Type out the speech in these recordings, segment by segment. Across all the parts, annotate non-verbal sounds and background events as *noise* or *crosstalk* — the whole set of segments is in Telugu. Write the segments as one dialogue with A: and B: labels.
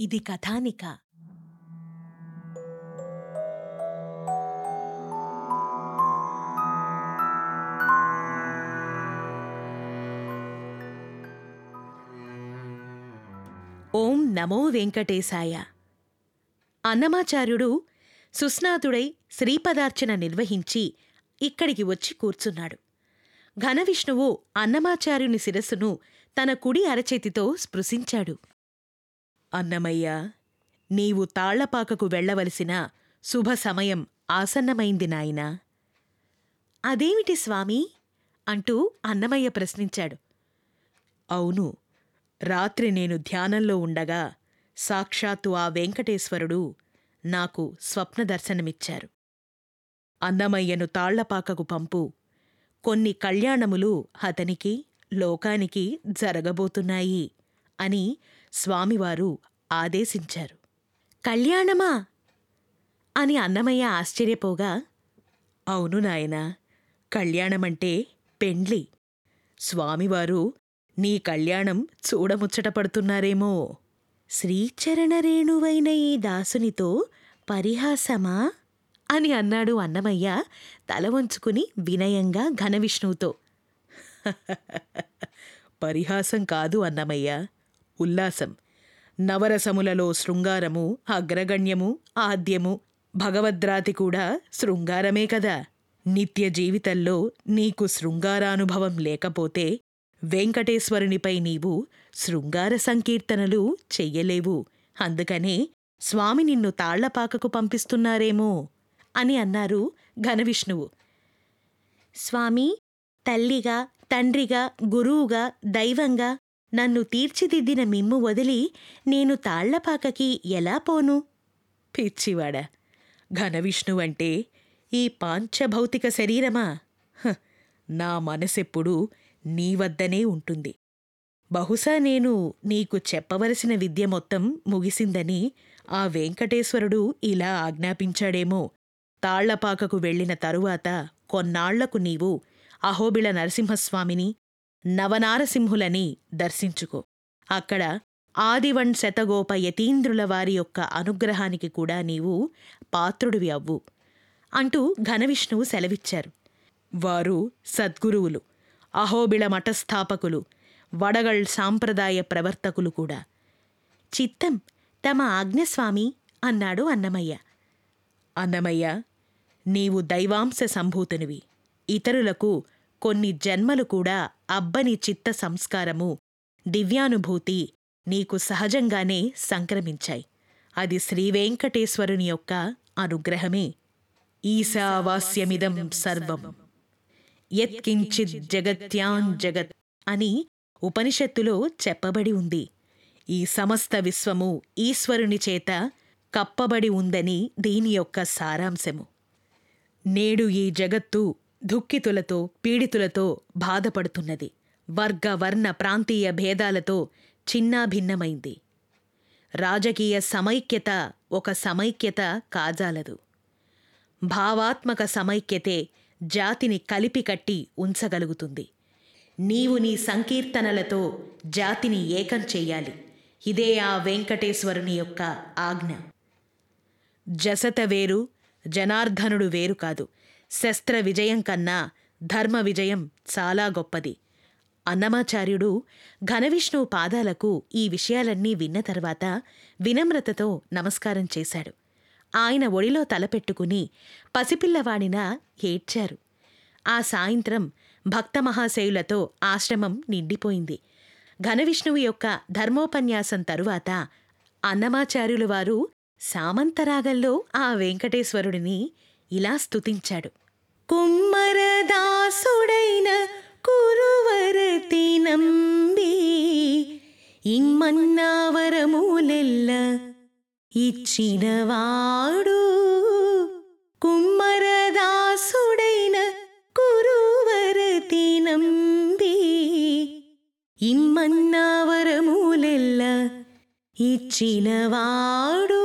A: ఇది కథానిక. ఓం నమో వెంకటేశాయ. అన్నమాచార్యుడు సుస్నాతుడై శ్రీపదార్చన నిర్వహించి ఇక్కడికి వచ్చి కూర్చున్నాడు. ఘనవిష్ణువు అన్నమాచార్యుని శిరస్సును తన కుడి అరచేతితో స్పృశించాడు. అన్నమయ్య నీవు తాళ్ళపాకకు వెళ్ళవలసిన శుభ సమయం ఆసన్నమైంది నాయనా. అదేమిటి స్వామీ? అంటూ అన్నమయ్య ప్రశ్నించాడు. అవును రాత్రి నేను ధ్యానంలో ఉండగా సాక్షాత్తు ఆ వెంకటేశ్వరుడు నాకు స్వప్నదర్శనమిచ్చారు అన్నమయ్యను తాళ్ళపాకకు పంపు కొన్ని కళ్యాణములు అతనికి లోకానికి జరగబోతున్నాయి అని స్వామివారు ఆదేశించారు. కళ్యాణమా? అని అన్నమయ్య ఆశ్చర్యపోగా అవును నాయనా కళ్యాణమంటే పెండ్లి. స్వామివారు నీ కళ్యాణం చూడముచ్చటపడుతున్నారేమో శ్రీచరణరేణువైన ఈ దాసునితో పరిహాసమా? అని అన్నాడు అన్నమయ్య తల వంచుకుని వినయంగా ఘనవిష్ణువుతో *laughs* పరిహాసం కాదు అన్నమయ్య. ఉల్లాసం. నవరసములలో శృంగారము అగ్రగణ్యము ఆద్యము భగవద్రాతి కూడా శృంగారమే కదా. నిత్య జీవితంలో నీకు శృంగారానుభవం లేకపోతే వెంకటేశ్వరునిపై నీవు శృంగార సంకీర్తనలు చెయ్యలేవు. అందుకనే స్వామి నిన్ను తాళ్ళపాకకు పంపిస్తున్నారేమో అని అన్నారు ఘనవిష్ణువు స్వామి తల్లిగా తండ్రిగా గురువుగా దైవంగా నన్ను తీర్చిదిద్దిన మిమ్ము వదిలి నేను తాళ్ళపాకకి ఎలా పోను? పిచ్చివాడ! ఘనవిష్ణువంటే ఈ పాంచభౌతిక శరీరమా? హ, నా మనసెప్పుడూ నీ వద్దనే ఉంటుంది. బహుశా నేను నీకు చెప్పవలసిన విద్య మొత్తం ముగిసిందని ఆ వెంకటేశ్వరుడు ఇలా ఆజ్ఞాపించాడేమో. తాళ్ళపాకకు వెళ్ళిన తరువాత కొన్నాళ్ళకు నీవు అహోబిళ నరసింహస్వామిని నవనారసింహులని దర్శించుకో. అక్కడ ఆదివణ్ శతగోప యతీంద్రుల వారి యొక్క అనుగ్రహానికి కూడా నీవు పాత్రుడివి అవ్వు అంటూ ఘనవిష్ణువు సెలవిచ్చారు. వారు సద్గురువులు అహోబిళ మఠస్థాపకులు వడగళ్ సాంప్రదాయ ప్రవర్తకులు కూడా. చిత్తం తమ ఆజ్ఞస్వామి అన్నాడు అన్నమయ్య. అన్నమయ్య నీవు దైవాంశ సంభూతునివి ఇతరులకు కొన్ని జన్మలు కూడా అబ్బని చిత్త సంస్కారము దివ్యానుభూతి నీకు సహజంగానే సంక్రమించాయి. అది శ్రీవేంకటేశ్వరుని యొక్క అనుగ్రహమే. ఈశావాస్యమిదం సర్వం. యత్కించిత్ జగత్యాన్ జగత్ అని ఉపనిషత్తులో చెప్పబడి ఉంది. ఈ సమస్త విశ్వము ఈశ్వరుని చేత కప్పబడి ఉందని దీని యొక్క సారాంశము. నేడు ఈ జగత్తు దుఃఖితులతో పీడితులతో బాధపడుతున్నది. వర్గ వర్ణ ప్రాంతీయ భేదాలతో చిన్నాభిన్నమైంది. రాజకీయ సమైక్యత ఒక సమైక్యత కాజాలదు. భావాత్మక సమైక్యతే జాతిని కలిపి కట్టి ఉంచగలుగుతుంది. నీవు నీ సంకీర్తనలతో జాతిని ఏకం చెయ్యాలి ఇదే ఆ వెంకటేశ్వరుని యొక్క ఆజ్ఞ. జసత వేరు జనార్దనుడు వేరు కాదు. శస్త్ర విజయం కన్నా ధర్మ విజయం చాలా గొప్పది. అన్నమాచార్యుడు ఘనవిష్ణువు పాదాలకు ఈ విషయాలన్నీ విన్న తర్వాత వినమ్రతతో నమస్కారం చేశాడు. ఆయన ఒడిలో తలపెట్టుకుని పసిపిల్లవాడిన ఏడ్చారు. ఆ సాయంత్రం భక్తమహాశయులతో ఆశ్రమం నిండిపోయింది. ఘనవిష్ణువు యొక్క ధర్మోపన్యాసం తరువాత అన్నమాచార్యులు వారు సామంతరాగంలో ఆ వెంకటేశ్వరుడిని ఇలా స్తుతించాడు. కుమ్మరదాసుడైన కురువరతి నంబి ఇమ్మన్నావరములెల్ల ఇచ్చినవాడు. కుమ్మరదాసుడైన కురువరతి నంబి ఇమ్మన్నావరములెల్ల ఇచ్చినవాడు.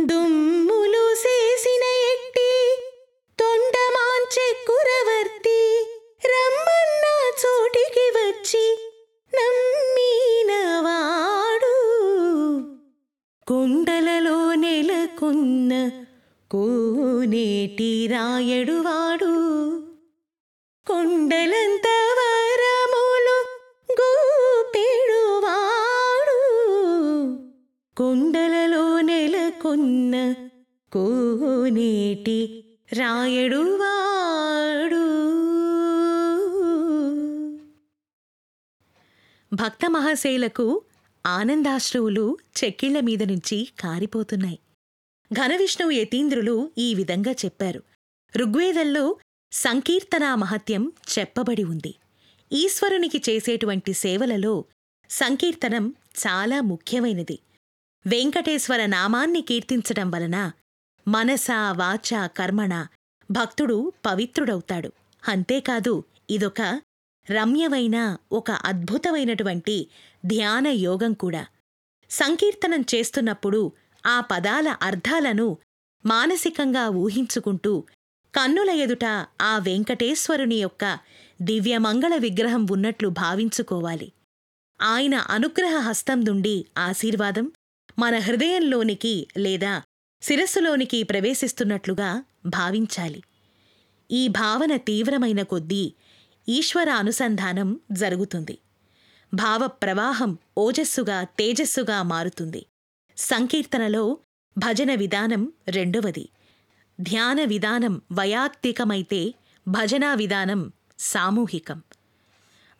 A: దుమ్ చెడువాడు కొండలంత వరములు గోపెడువాడు. కొండలలో నెలకొన్న కోనేటి రాయడువాడు. భక్త మహాశైలకు ఆనందాశ్రువులు చెక్కిళ్ళ మీద నుంచి కారిపోతున్నాయి. ఘనవిష్ణువు యతీంద్రులు ఈ విధంగా చెప్పారు. ఋగ్వేదంలో సంకీర్తనా మహత్యం చెప్పబడి ఉంది. ఈశ్వరునికి చేసేటువంటి సేవలలో సంకీర్తనం చాలా ముఖ్యమైనది. వెంకటేశ్వర నామాన్ని కీర్తించడం వలన మనస వాచ కర్మణ భక్తుడు పవిత్రుడవుతాడు. అంతేకాదు ఇదొక రమ్యమైన ఒక అద్భుతమైనటువంటి ధ్యాన యోగం కూడా. సంకీర్తనం చేస్తున్నప్పుడు ఆ పదాల అర్థాలను మానసికంగా ఊహించుకుంటూ కన్నుల ఎదుట ఆ వెంకటేశ్వరుని యొక్క దివ్యమంగళ విగ్రహం ఉన్నట్లు భావించుకోవాలి. ఆయన అనుగ్రహ హస్తం నుండి ఆశీర్వాదం మన హృదయంలోనికి లేదా శిరస్సులోనికి ప్రవేశిస్తున్నట్లుగా భావించాలి. ఈ భావన తీవ్రమైన కొద్దీ ఈశ్వర అనుసంధానం జరుగుతుంది. భావ ప్రవాహం ఓజస్సుగా తేజస్సుగా మారుతుంది. సంకీర్తనలో భజన విధానం రెండవది. ధ్యాన విధానం వయాక్తికమైతే భజనా విధానం సామూహికం.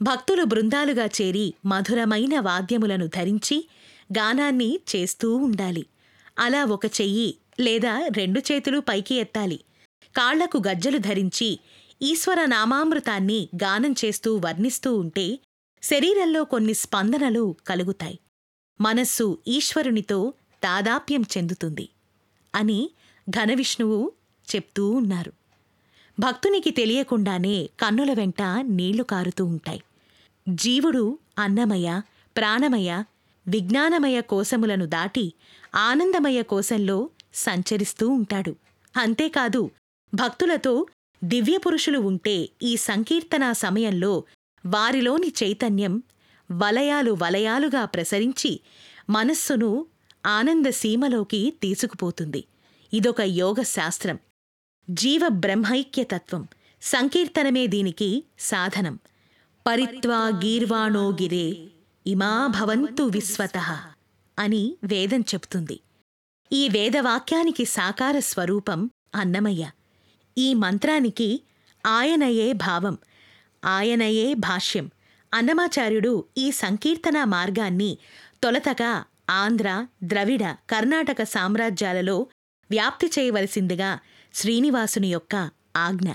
A: భక్తులు బృందాలుగా చేరి మధురమైన వాద్యములను ధరించి గానాన్ని చేస్తూ ఉండాలి. అలా ఒక చెయ్యి లేదా రెండు చేతులు పైకి ఎత్తాలి. కాళ్ళకు గజ్జలు ధరించి ఈశ్వర నామామృతాన్ని గానం చేస్తూ వర్ణిస్తూ ఉంటే శరీరంలో కొన్ని స్పందనలు కలుగుతాయి. మనస్సు ఈశ్వరునితో తాదాప్యం చెందుతుంది అని ఘనవిష్ణువు చెప్తూ ఉన్నారు. భక్తునికి తెలియకుండానే కన్నుల వెంట నీళ్ళు కారుతూ ఉంటాయి. జీవుడు అన్నమయ ప్రాణమయ విజ్ఞానమయ కోశములను దాటి ఆనందమయ కోశంలో సంచరిస్తూ ఉంటాడు. అంతేకాదు భక్తులతో దివ్యపురుషులు ఉంటే ఈ సంకీర్తనా సమయంలో వారిలోని చైతన్యం వలయాలు వలయాలుగా ప్రసరించి మనస్సును ఆనందసీమలోకి తీసుకుపోతుంది. ఇదొక యోగ శాస్త్రం. జీవ బ్రహ్మైక్యతత్వం సంకీర్తనమే దీనికి సాధనం. పరిత్వా గీర్వాణో గిరే ఇమా భవంతు విశ్వత అని వేదం చెప్తుంది ఈ వేదవాక్యానికి సాకార స్వరూపం అన్నమయ్య. ఈ మంత్రానికి ఆయనయే భావం ఆయనయే భాష్యం. అన్నమాచార్యుడు ఈ సంకీర్తన మార్గాన్ని తొలతగా ఆంధ్ర ద్రవిడ కర్ణాటక సామ్రాజ్యాలలో వ్యాప్తి చేయవలసిందిగా శ్రీనివాసుని యొక్క ఆజ్ఞ.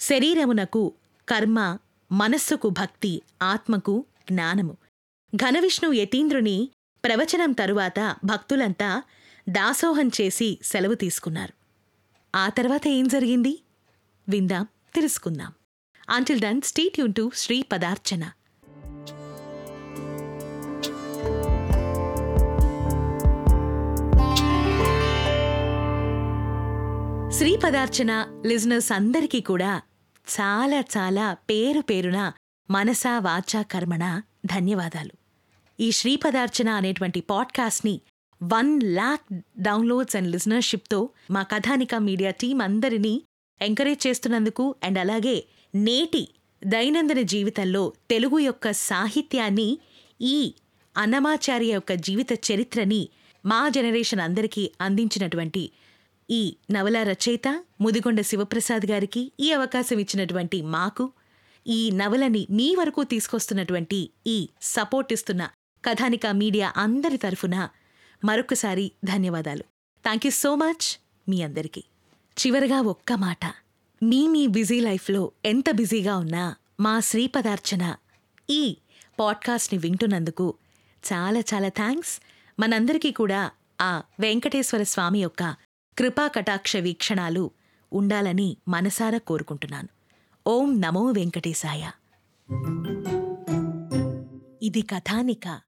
A: శరీరమునకు కర్మ మనస్సుకు భక్తి ఆత్మకు జ్ఞానము. ఘనవిష్ణు యతీంద్రుని ప్రవచనం తరువాత భక్తులంతా దాసోహం చేసి సెలవు తీసుకున్నారు. ఆ తర్వాత ఏం జరిగింది? విందాం తెలుసుకుందాం. అంటిల్ దన్ స్టీట్ యూన్ టు శ్రీ పదార్చన శ్రీ పదార్చన లిజనర్స్ అందరికీ కూడా చాలా చాలా పేరు పేరున మనసా వాచా కర్మణ ధన్యవాదాలు. ఈ శ్రీ పదార్చన అనేటువంటి పాడ్కాస్ట్ని వన్ లాక్ డౌన్లోడ్స్ అండ్ లిజనర్షిప్తో మా కథానిక మీడియా టీం అందరినీ ఎంకరేజ్ చేస్తున్నందుకు అండ్ అలాగే నేటి దైనందిన జీవితంలో తెలుగు యొక్క సాహిత్యాన్ని ఈ అన్నమాచార్య యొక్క జీవిత చరిత్రని మా జనరేషన్ అందరికీ అందించినటువంటి ఈ నవల రచయిత ముదిగొండ శివప్రసాద్ గారికి ఈ అవకాశం ఇచ్చినటువంటి మాకు ఈ నవలని మీ వరకు తీసుకొస్తున్నటువంటి ఈ సపోర్ట్ ఇస్తున్న కథానిక మీడియా అందరి తరఫున మరొకసారి ధన్యవాదాలు. థ్యాంక్ యూ సో మచ్ మీ అందరికీ. చివరగా ఒక్క మాట. మీ మీ బిజీ లైఫ్లో ఎంత బిజీగా ఉన్నా మా శ్రీపదార్చన ఈ పాడ్కాస్ట్ని వింటున్నందుకు చాలా చాలా థ్యాంక్స్. మనందరికీ కూడా ఆ వెంకటేశ్వర స్వామి యొక్క కృపాకటాక్ష వీక్షణాలు ఉండాలని మనసారా కోరుకుంటున్నాను. ఓం నమో వెంకటేశాయ. ఇది కథానిక.